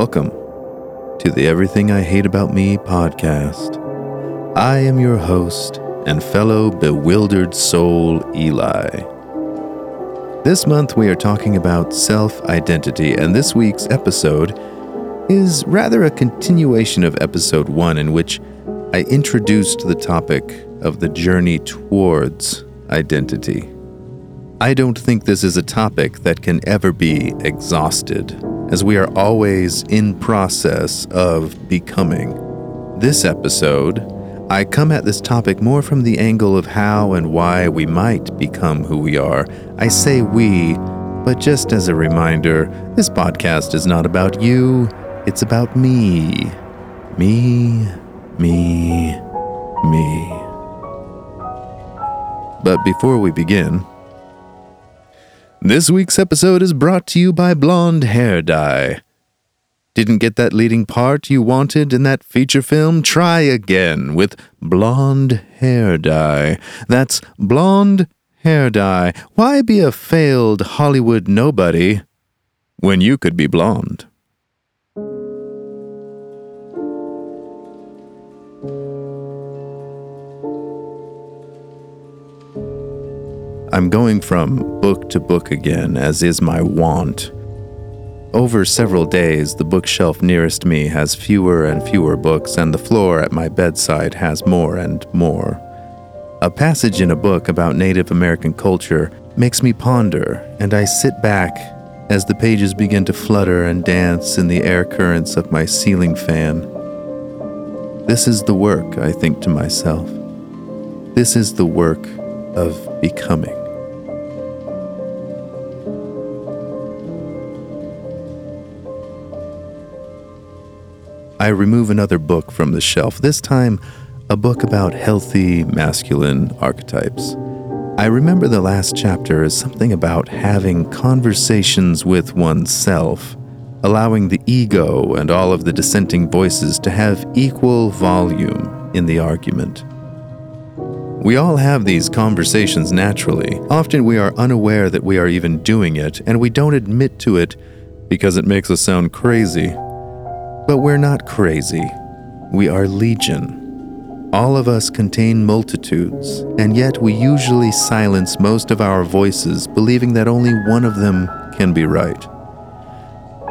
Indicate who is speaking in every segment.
Speaker 1: Welcome to the Everything I Hate About Me podcast. I am your host and fellow bewildered soul, Eli. This month we are talking about self identity, and this week's episode is rather a continuation of episode one, in which I introduced the topic of the journey towards identity. I don't think this is a topic that can ever be exhausted as we are always in process of becoming. This episode, I come at this topic more from the angle of how and why we might become who we are. I say we, but just as a reminder, this podcast is not about you, it's about me. Me, me, me. But before we begin, this week's episode is brought to you by Blonde Hair Dye. Didn't get that leading part you wanted in that feature film? Try again with Blonde Hair Dye. That's Blonde Hair Dye. Why be a failed Hollywood nobody when you could be blonde? I'm going from book to book again, as is my wont. Over several days, the bookshelf nearest me has fewer and fewer books, and the floor at my bedside has more and more. A passage in a book about Native American culture makes me ponder, and I sit back as the pages begin to flutter and dance in the air currents of my ceiling fan. This is the work, I think to myself. This is the work of becoming. I remove another book from the shelf, this time a book about healthy masculine archetypes. I remember the last chapter as something about having conversations with oneself, allowing the ego and all of the dissenting voices to have equal volume in the argument. We all have these conversations naturally. Often we are unaware that we are even doing it, and we don't admit to it because it makes us sound crazy. But we're not crazy. We are legion. All of us contain multitudes, and yet we usually silence most of our voices, believing that only one of them can be right.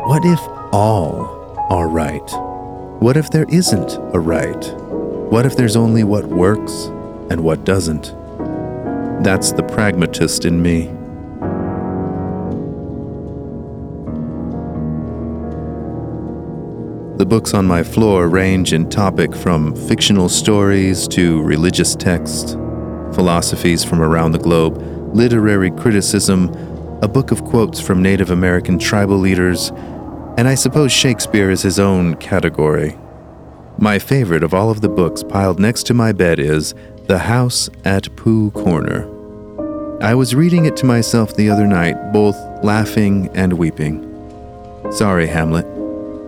Speaker 1: What if all are right? What if there isn't a right? What if there's only what works and what doesn't? That's the pragmatist in me. The books on my floor range in topic from fictional stories to religious texts, philosophies from around the globe, literary criticism, a book of quotes from Native American tribal leaders, and I suppose Shakespeare is his own category. My favorite of all of the books piled next to my bed is The House at Pooh Corner. I was reading it to myself the other night, both laughing and weeping. Sorry, Hamlet.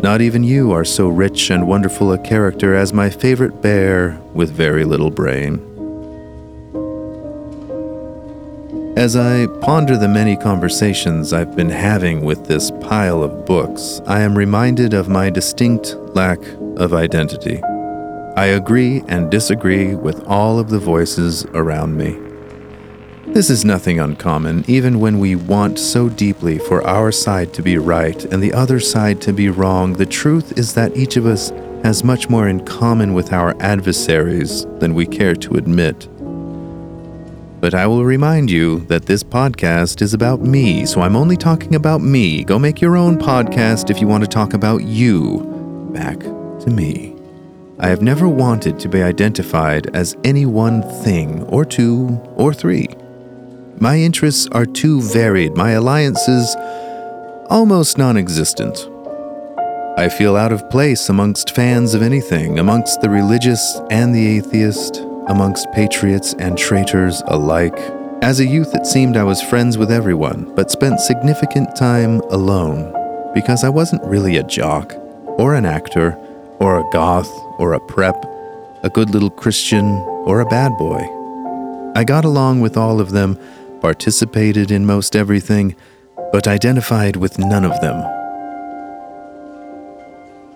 Speaker 1: Not even you are so rich and wonderful a character as my favorite bear with very little brain. As I ponder the many conversations I've been having with this pile of books, I am reminded of my distinct lack of identity. I agree and disagree with all of the voices around me. This is nothing uncommon, even when we want so deeply for our side to be right and the other side to be wrong. The truth is that each of us has much more in common with our adversaries than we care to admit. But I will remind you that this podcast is about me, so I'm only talking about me. Go make your own podcast if you want to talk about you. Back to me. I have never wanted to be identified as any one thing, or two, or three. My interests are too varied, my alliances almost non existent. I feel out of place amongst fans of anything, amongst the religious and the atheist, amongst patriots and traitors alike. As a youth, it seemed I was friends with everyone, but spent significant time alone because I wasn't really a jock, or an actor, or a goth, or a prep, a good little Christian, or a bad boy. I got along with all of them participated in most everything, but identified with none of them.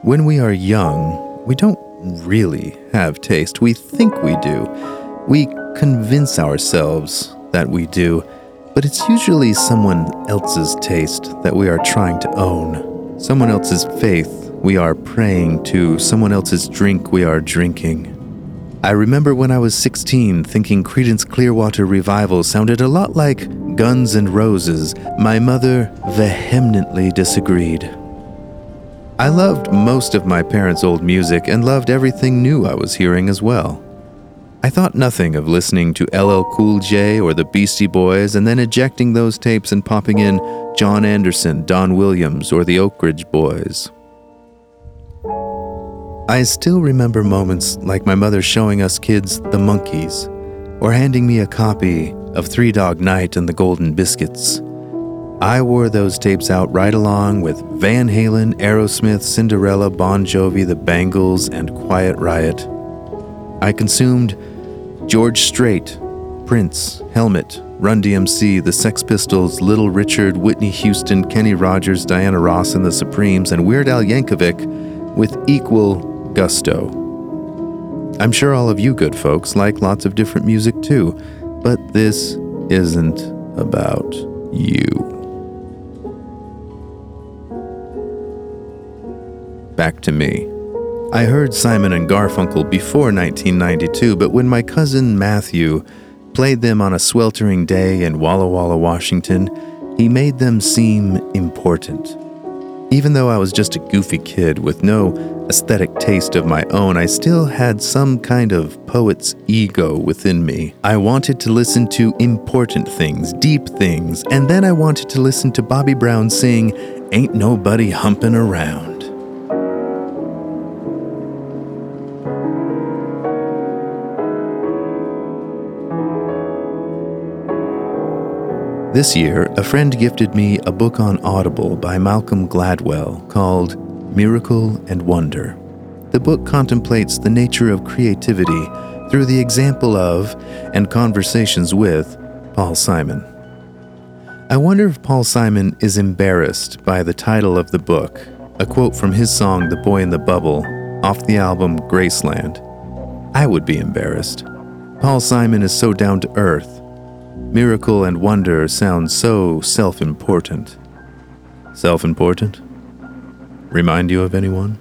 Speaker 1: When we are young, we don't really have taste. We think we do. We convince ourselves that we do, but it's usually someone else's taste that we are trying to own. Someone else's faith we are praying to, someone else's drink we are drinking. I remember when I was 16 thinking Creedence Clearwater Revival sounded a lot like Guns N' Roses. My mother vehemently disagreed. I loved most of my parents' old music and loved everything new I was hearing as well. I thought nothing of listening to LL Cool J or the Beastie Boys and then ejecting those tapes and popping in John Anderson, Don Williams, or the Oak Ridge Boys. I still remember moments like my mother showing us kids The Monkees, or handing me a copy of Three Dog Night and the Golden Biscuits. I wore those tapes out right along with Van Halen, Aerosmith, Cinderella, Bon Jovi, The Bangles, and Quiet Riot. I consumed George Strait, Prince, Helmet, Run DMC, The Sex Pistols, Little Richard, Whitney Houston, Kenny Rogers, Diana Ross and the Supremes, and Weird Al Yankovic with equal gusto. I'm sure all of you good folks like lots of different music too, but this isn't about you. back to me. I heard Simon and Garfunkel before 1992, but when my cousin Matthew played them on a sweltering day in Walla Walla, Washington, he made them seem important. Even though I was just a goofy kid with no aesthetic taste of my own, I still had some kind of poet's ego within me. I wanted to listen to important things, deep things, and then I wanted to listen to Bobby Brown sing, Ain't Nobody Humpin' Around. This year, a friend gifted me a book on Audible by Malcolm Gladwell called Miracle and Wonder. The book contemplates the nature of creativity through the example of and conversations with Paul Simon. I wonder if Paul Simon is embarrassed by the title of the book, a quote from his song The Boy in the Bubble off the album Graceland. I would be embarrassed. Paul Simon is so down to earth Miracle and wonder sound so self important. Self important? Remind you of anyone?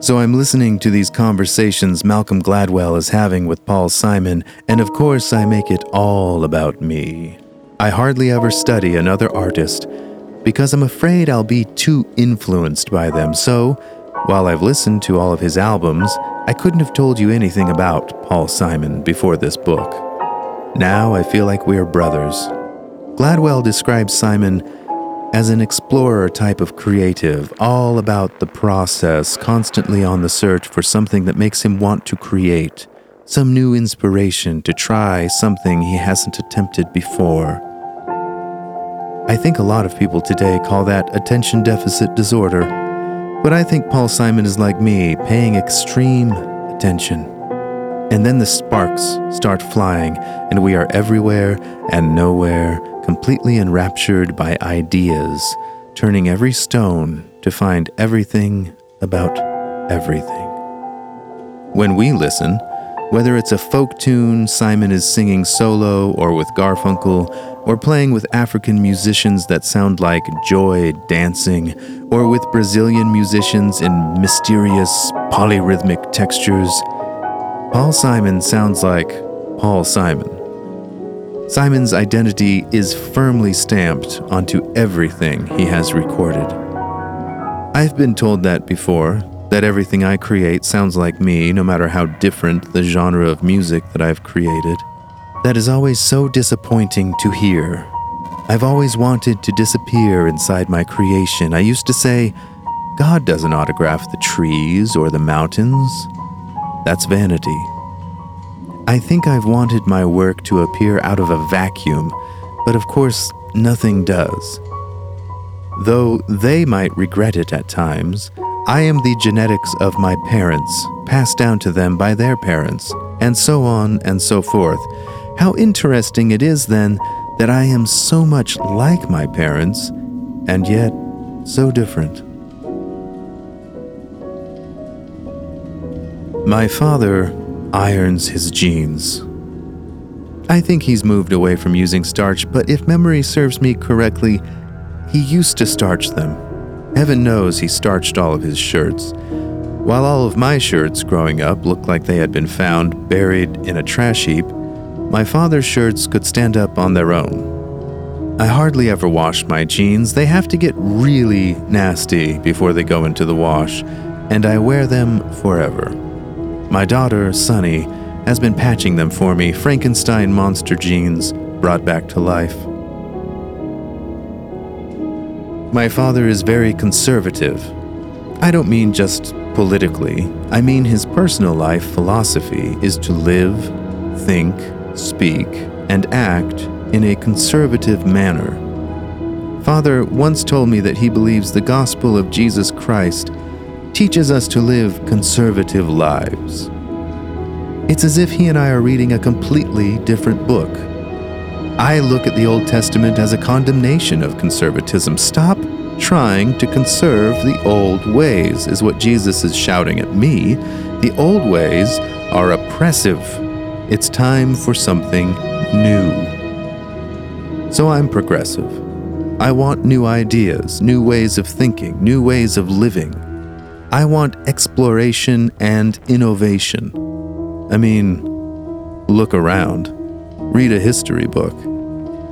Speaker 1: So I'm listening to these conversations Malcolm Gladwell is having with Paul Simon, and of course I make it all about me. I hardly ever study another artist because I'm afraid I'll be too influenced by them. So, while I've listened to all of his albums, I couldn't have told you anything about Paul Simon before this book. Now I feel like we are brothers. Gladwell describes Simon as an explorer type of creative, all about the process, constantly on the search for something that makes him want to create, some new inspiration to try something he hasn't attempted before. I think a lot of people today call that attention deficit disorder. But I think Paul Simon is like me, paying extreme attention. And then the sparks start flying, and we are everywhere and nowhere, completely enraptured by ideas, turning every stone to find everything about everything. When we listen, whether it's a folk tune Simon is singing solo or with Garfunkel, or playing with African musicians that sound like joy dancing, or with Brazilian musicians in mysterious polyrhythmic textures. Paul Simon sounds like Paul Simon. Simon's identity is firmly stamped onto everything he has recorded. I've been told that before, that everything I create sounds like me, no matter how different the genre of music that I've created. That is always so disappointing to hear. I've always wanted to disappear inside my creation. I used to say, God doesn't autograph the trees or the mountains. That's vanity. I think I've wanted my work to appear out of a vacuum, but of course, nothing does. Though they might regret it at times, I am the genetics of my parents, passed down to them by their parents, and so on and so forth. How interesting it is, then, that I am so much like my parents, and yet so different. My father irons his jeans. I think he's moved away from using starch, but if memory serves me correctly, he used to starch them Heaven knows he starched all of his shirts. While all of my shirts growing up looked like they had been found buried in a trash heap, my father's shirts could stand up on their own. I hardly ever wash my jeans. They have to get really nasty before they go into the wash, and I wear them forever. My daughter, Sunny, has been patching them for me, Frankenstein monster jeans brought back to life. My father is very conservative. I don't mean just politically, I mean his personal life philosophy is to live, think, speak, and act in a conservative manner. Father once told me that he believes the gospel of Jesus Christ teaches us to live conservative lives. It's as if he and I are reading a completely different book. I look at the Old Testament as a condemnation of conservatism. Stop trying to conserve the old ways, is what Jesus is shouting at me. The old ways are oppressive. It's time for something new. So I'm progressive. I want new ideas, new ways of thinking, new ways of living. I want exploration and innovation. I mean, look around, read a history book.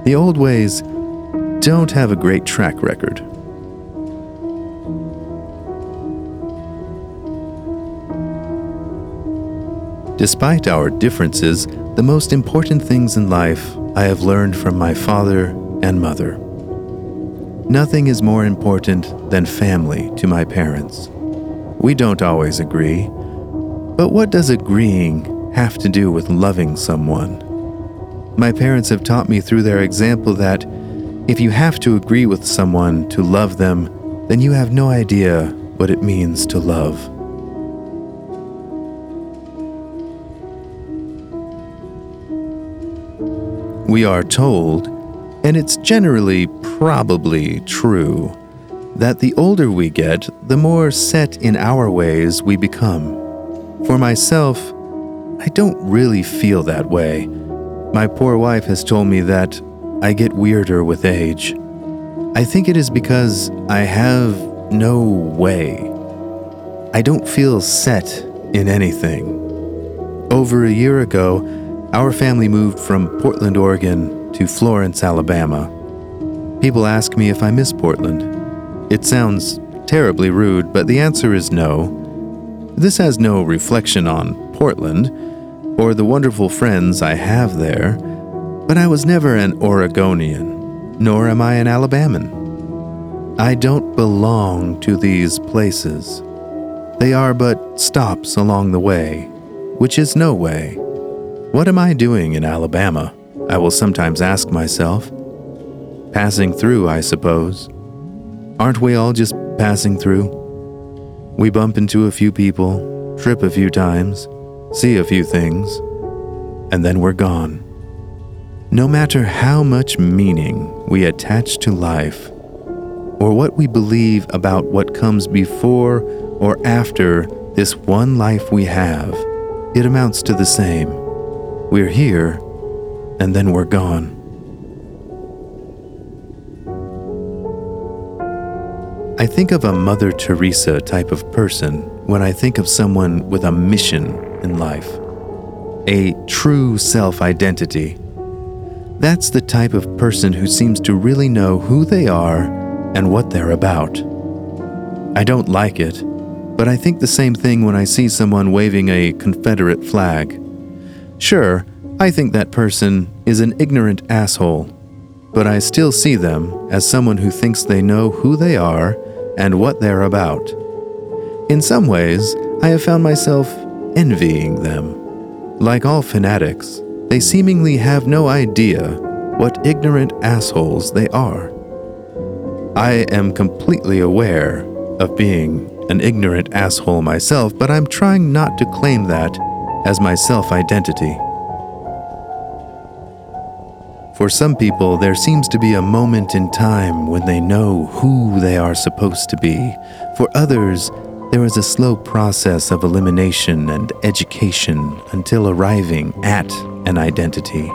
Speaker 1: The old ways don't have a great track record. Despite our differences, the most important things in life I have learned from my father and mother. Nothing is more important than family to my parents. We don't always agree. But what does agreeing have to do with loving someone? My parents have taught me through their example that if you have to agree with someone to love them, then you have no idea what it means to love. We are told, and it's generally probably true, that the older we get, the more set in our ways we become. For myself, I don't really feel that way. My poor wife has told me that I get weirder with age. I think it is because I have no way. I don't feel set in anything. Over a year ago, our family moved from Portland, Oregon to Florence, Alabama. People ask me if I miss Portland. It sounds terribly rude, but the answer is no. This has no reflection on Portland or the wonderful friends I have there, but I was never an Oregonian, nor am I an Alabaman. I don't belong to these places. They are but stops along the way, which is no way. What am I doing in Alabama? I will sometimes ask myself. Passing through, I suppose. Aren't we all just passing through? We bump into a few people, trip a few times, see a few things, and then we're gone. No matter how much meaning we attach to life, or what we believe about what comes before or after this one life we have, it amounts to the same. We're here, and then we're gone. I think of a Mother Teresa type of person when I think of someone with a mission in life, a true self identity. That's the type of person who seems to really know who they are and what they're about. I don't like it, but I think the same thing when I see someone waving a Confederate flag. Sure, I think that person is an ignorant asshole, but I still see them as someone who thinks they know who they are and what they're about. In some ways, I have found myself envying them. Like all fanatics, they seemingly have no idea what ignorant assholes they are. I am completely aware of being an ignorant asshole myself, but I'm trying not to claim that as my self identity. For some people, there seems to be a moment in time when they know who they are supposed to be. For others, there is a slow process of elimination and education until arriving at an identity.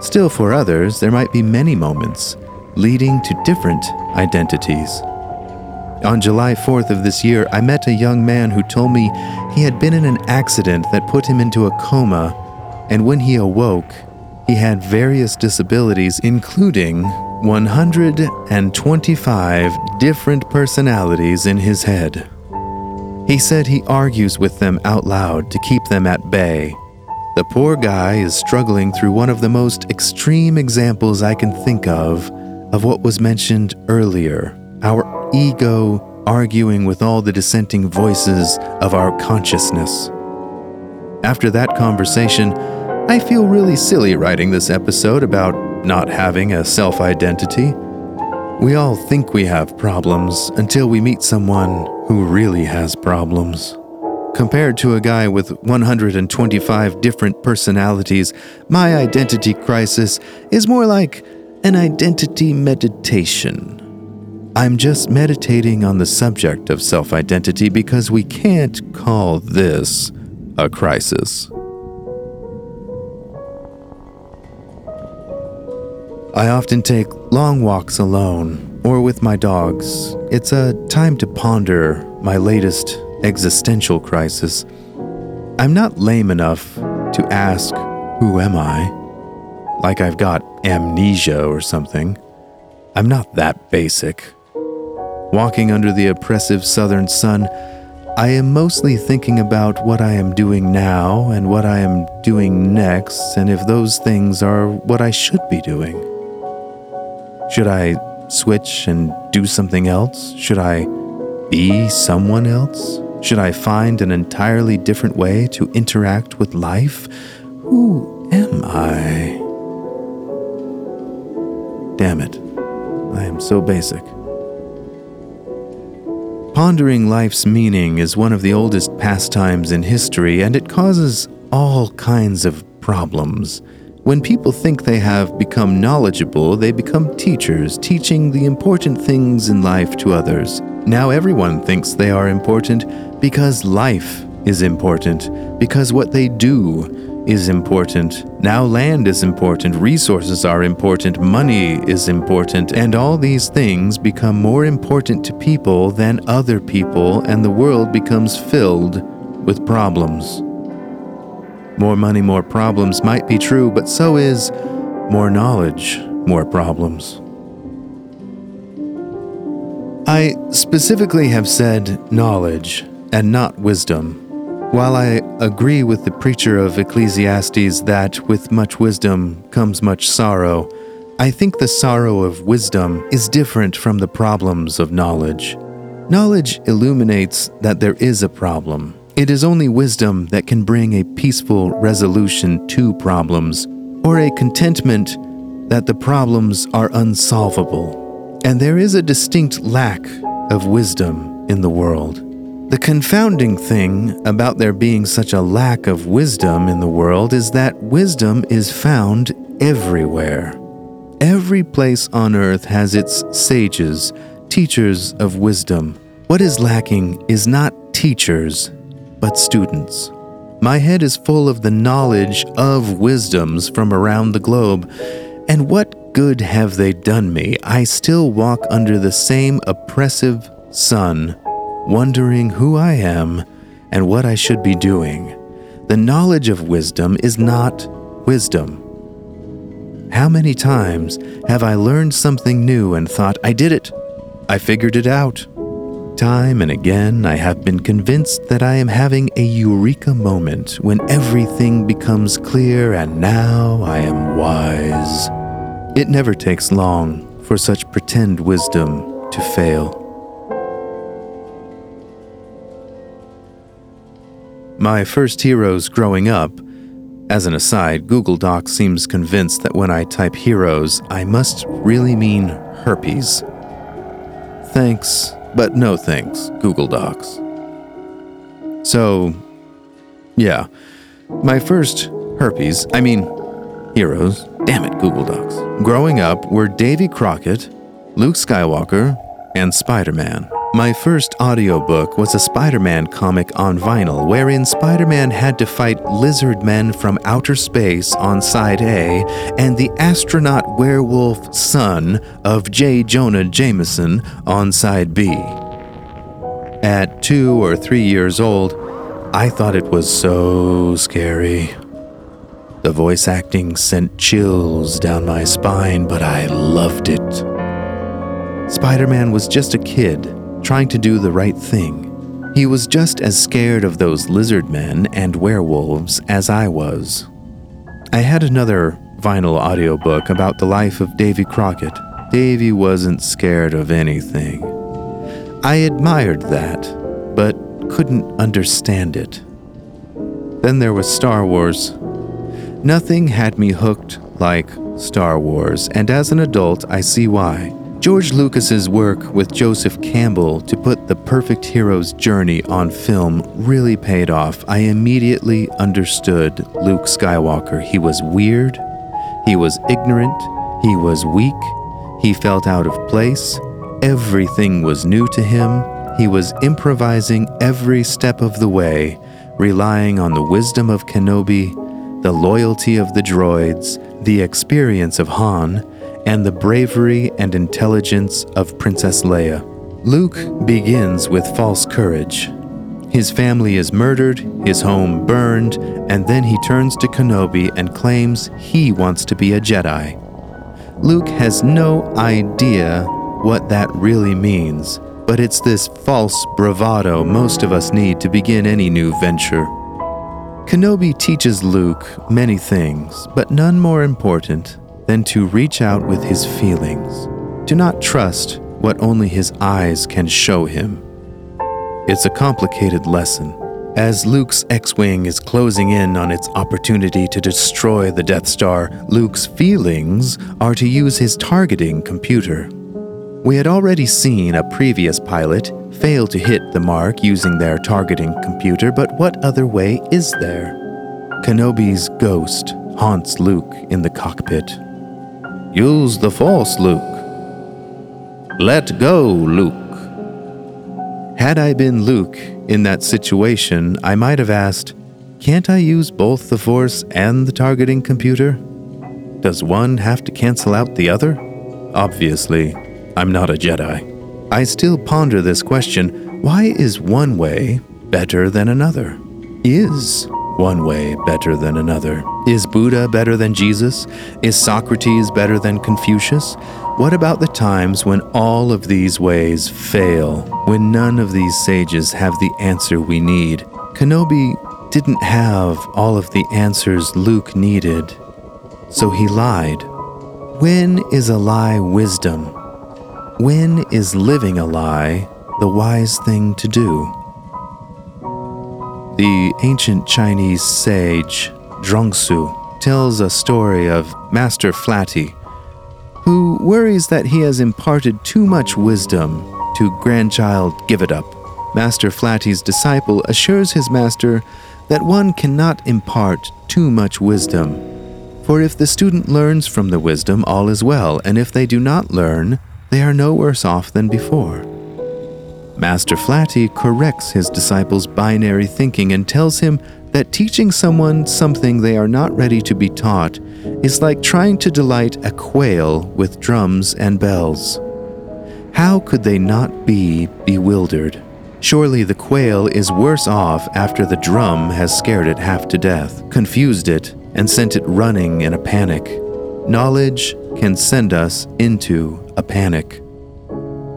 Speaker 1: Still, for others, there might be many moments leading to different identities. On July 4th of this year, I met a young man who told me he had been in an accident that put him into a coma, and when he awoke, he had various disabilities, including 125 different personalities in his head. He said he argues with them out loud to keep them at bay. The poor guy is struggling through one of the most extreme examples I can think of of what was mentioned earlier our ego arguing with all the dissenting voices of our consciousness. After that conversation, I feel really silly writing this episode about not having a self identity. We all think we have problems until we meet someone who really has problems. Compared to a guy with 125 different personalities, my identity crisis is more like an identity meditation. I'm just meditating on the subject of self identity because we can't call this a crisis. I often take long walks alone or with my dogs. It's a time to ponder my latest existential crisis. I'm not lame enough to ask, Who am I? Like I've got amnesia or something. I'm not that basic. Walking under the oppressive southern sun, I am mostly thinking about what I am doing now and what I am doing next, and if those things are what I should be doing. Should I switch and do something else? Should I be someone else? Should I find an entirely different way to interact with life? Who am I? Damn it, I am so basic. Pondering life's meaning is one of the oldest pastimes in history, and it causes all kinds of problems. When people think they have become knowledgeable, they become teachers, teaching the important things in life to others. Now everyone thinks they are important because life is important, because what they do is important. Now land is important, resources are important, money is important, and all these things become more important to people than other people, and the world becomes filled with problems. More money, more problems might be true, but so is more knowledge, more problems. I specifically have said knowledge and not wisdom. While I agree with the preacher of Ecclesiastes that with much wisdom comes much sorrow, I think the sorrow of wisdom is different from the problems of knowledge. Knowledge illuminates that there is a problem, it is only wisdom that can bring a peaceful resolution to problems, or a contentment that the problems are unsolvable. And there is a distinct lack of wisdom in the world. The confounding thing about there being such a lack of wisdom in the world is that wisdom is found everywhere. Every place on earth has its sages, teachers of wisdom. What is lacking is not teachers, but students. My head is full of the knowledge of wisdoms from around the globe, and what good have they done me? I still walk under the same oppressive sun, wondering who I am and what I should be doing. The knowledge of wisdom is not wisdom. How many times have I learned something new and thought, I did it, I figured it out? Time and again, I have been convinced that I am having a eureka moment when everything becomes clear and now I am wise. It never takes long for such pretend wisdom to fail. My first heroes growing up, as an aside, Google Docs seems convinced that when I type heroes, I must really mean herpes. Thanks but no thanks, Google Docs. So, yeah, my first herpes, I mean, heroes, damn it, Google Docs, growing up were Davy Crockett, Luke Skywalker, and Spider Man. My first audiobook was a Spider Man comic on vinyl, wherein Spider Man had to fight lizard men from outer space on side A and the astronaut werewolf son of J. Jonah Jameson on side B. At two or three years old, I thought it was so scary. The voice acting sent chills down my spine, but I loved it. Spider Man was just a kid trying to do the right thing. He was just as scared of those lizard men and werewolves as I was. I had another vinyl audiobook about the life of Davy Crockett. Davy wasn't scared of anything. I admired that, but couldn't understand it. Then there was Star Wars. Nothing had me hooked like Star Wars, and as an adult, I see why. George Lucas's work with Joseph Campbell to put the perfect hero's journey on film really paid off. I immediately understood Luke Skywalker. He was weird, he was ignorant, he was weak, he felt out of place, everything was new to him. He was improvising every step of the way, relying on the wisdom of Kenobi, the loyalty of the droids, the experience of Han, and the bravery and intelligence of Princess Leia. Luke begins with false courage. His family is murdered, his home burned, and then he turns to Kenobi and claims he wants to be a Jedi. Luke has no idea what that really means, but it's this false bravado most of us need to begin any new venture. Kenobi teaches Luke many things, but none more important than to reach out with his feelings. Do not trust what only his eyes can show him. It's a complicated lesson. As Luke's X Wing is closing in on its opportunity to destroy the Death Star, Luke's feelings are to use his targeting computer. We had already seen a previous pilot fail to hit the mark using their targeting computer, but what other way is there? Kenobi's ghost haunts Luke in the cockpit. Use the Force, Luke. Let go, Luke. Had I been Luke in that situation, I might have asked, Can't I use both the Force and the targeting computer? Does one have to cancel out the other? Obviously, I'm not a Jedi. I still ponder this question why is one way better than another? Is one way better than another? Is Buddha better than Jesus? Is Socrates better than Confucius? What about the times when all of these ways fail, when none of these sages have the answer we need? Kenobi didn't have all of the answers Luke needed, so he lied. When is a lie wisdom? When is living a lie the wise thing to do? The ancient Chinese sage Zhuangzi tells a story of Master Flatty, who worries that he has imparted too much wisdom to grandchild Give It Up. Master Flatty's disciple assures his master that one cannot impart too much wisdom. For if the student learns from the wisdom, all is well, and if they do not learn, they are no worse off than before. Master Flatty corrects his disciple's binary thinking and tells him that teaching someone something they are not ready to be taught is like trying to delight a quail with drums and bells. How could they not be bewildered? Surely the quail is worse off after the drum has scared it half to death, confused it, and sent it running in a panic. Knowledge can send us into a panic.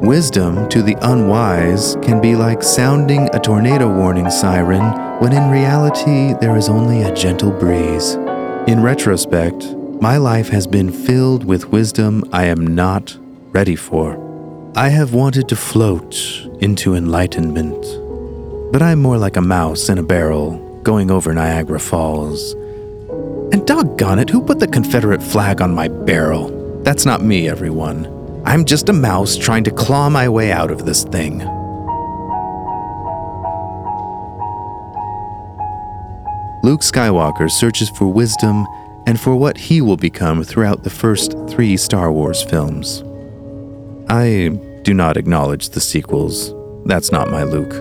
Speaker 1: Wisdom to the unwise can be like sounding a tornado warning siren when in reality there is only a gentle breeze. In retrospect, my life has been filled with wisdom I am not ready for. I have wanted to float into enlightenment, but I'm more like a mouse in a barrel going over Niagara Falls. And doggone it, who put the Confederate flag on my barrel? That's not me, everyone. I'm just a mouse trying to claw my way out of this thing. Luke Skywalker searches for wisdom and for what he will become throughout the first three Star Wars films. I do not acknowledge the sequels. that's not my Luke.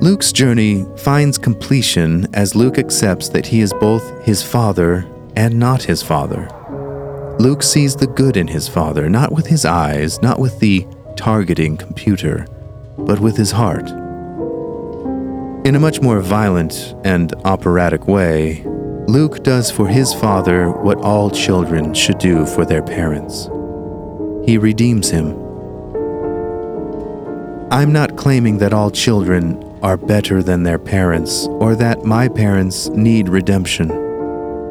Speaker 1: Luke's journey finds completion as Luke accepts that he is both his father and not his father. Luke sees the good in his father, not with his eyes, not with the targeting computer, but with his heart. In a much more violent and operatic way, Luke does for his father what all children should do for their parents. He redeems him. I'm not claiming that all children are better than their parents or that my parents need redemption.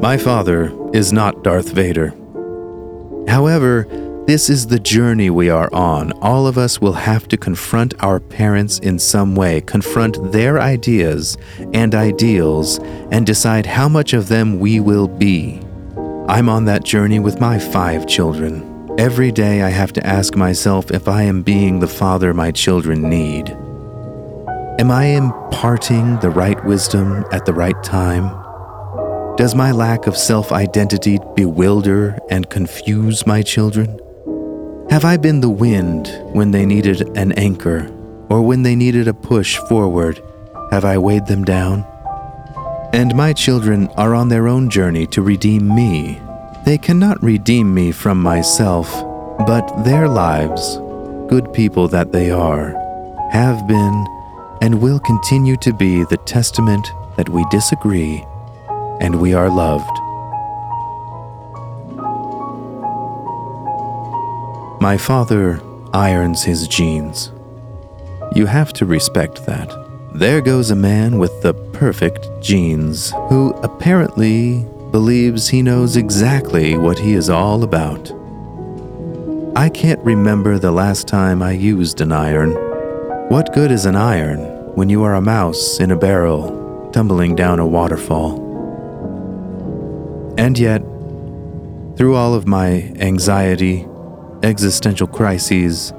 Speaker 1: My father is not Darth Vader. However, this is the journey we are on. All of us will have to confront our parents in some way, confront their ideas and ideals, and decide how much of them we will be. I'm on that journey with my five children. Every day I have to ask myself if I am being the father my children need. Am I imparting the right wisdom at the right time? Does my lack of self identity bewilder and confuse my children? Have I been the wind when they needed an anchor, or when they needed a push forward? Have I weighed them down? And my children are on their own journey to redeem me. They cannot redeem me from myself, but their lives, good people that they are, have been and will continue to be the testament that we disagree and we are loved. My father irons his jeans. You have to respect that. There goes a man with the perfect jeans who apparently believes he knows exactly what he is all about. I can't remember the last time I used an iron. What good is an iron when you are a mouse in a barrel tumbling down a waterfall? And yet, through all of my anxiety, existential crises,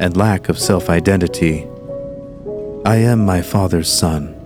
Speaker 1: and lack of self identity, I am my father's son.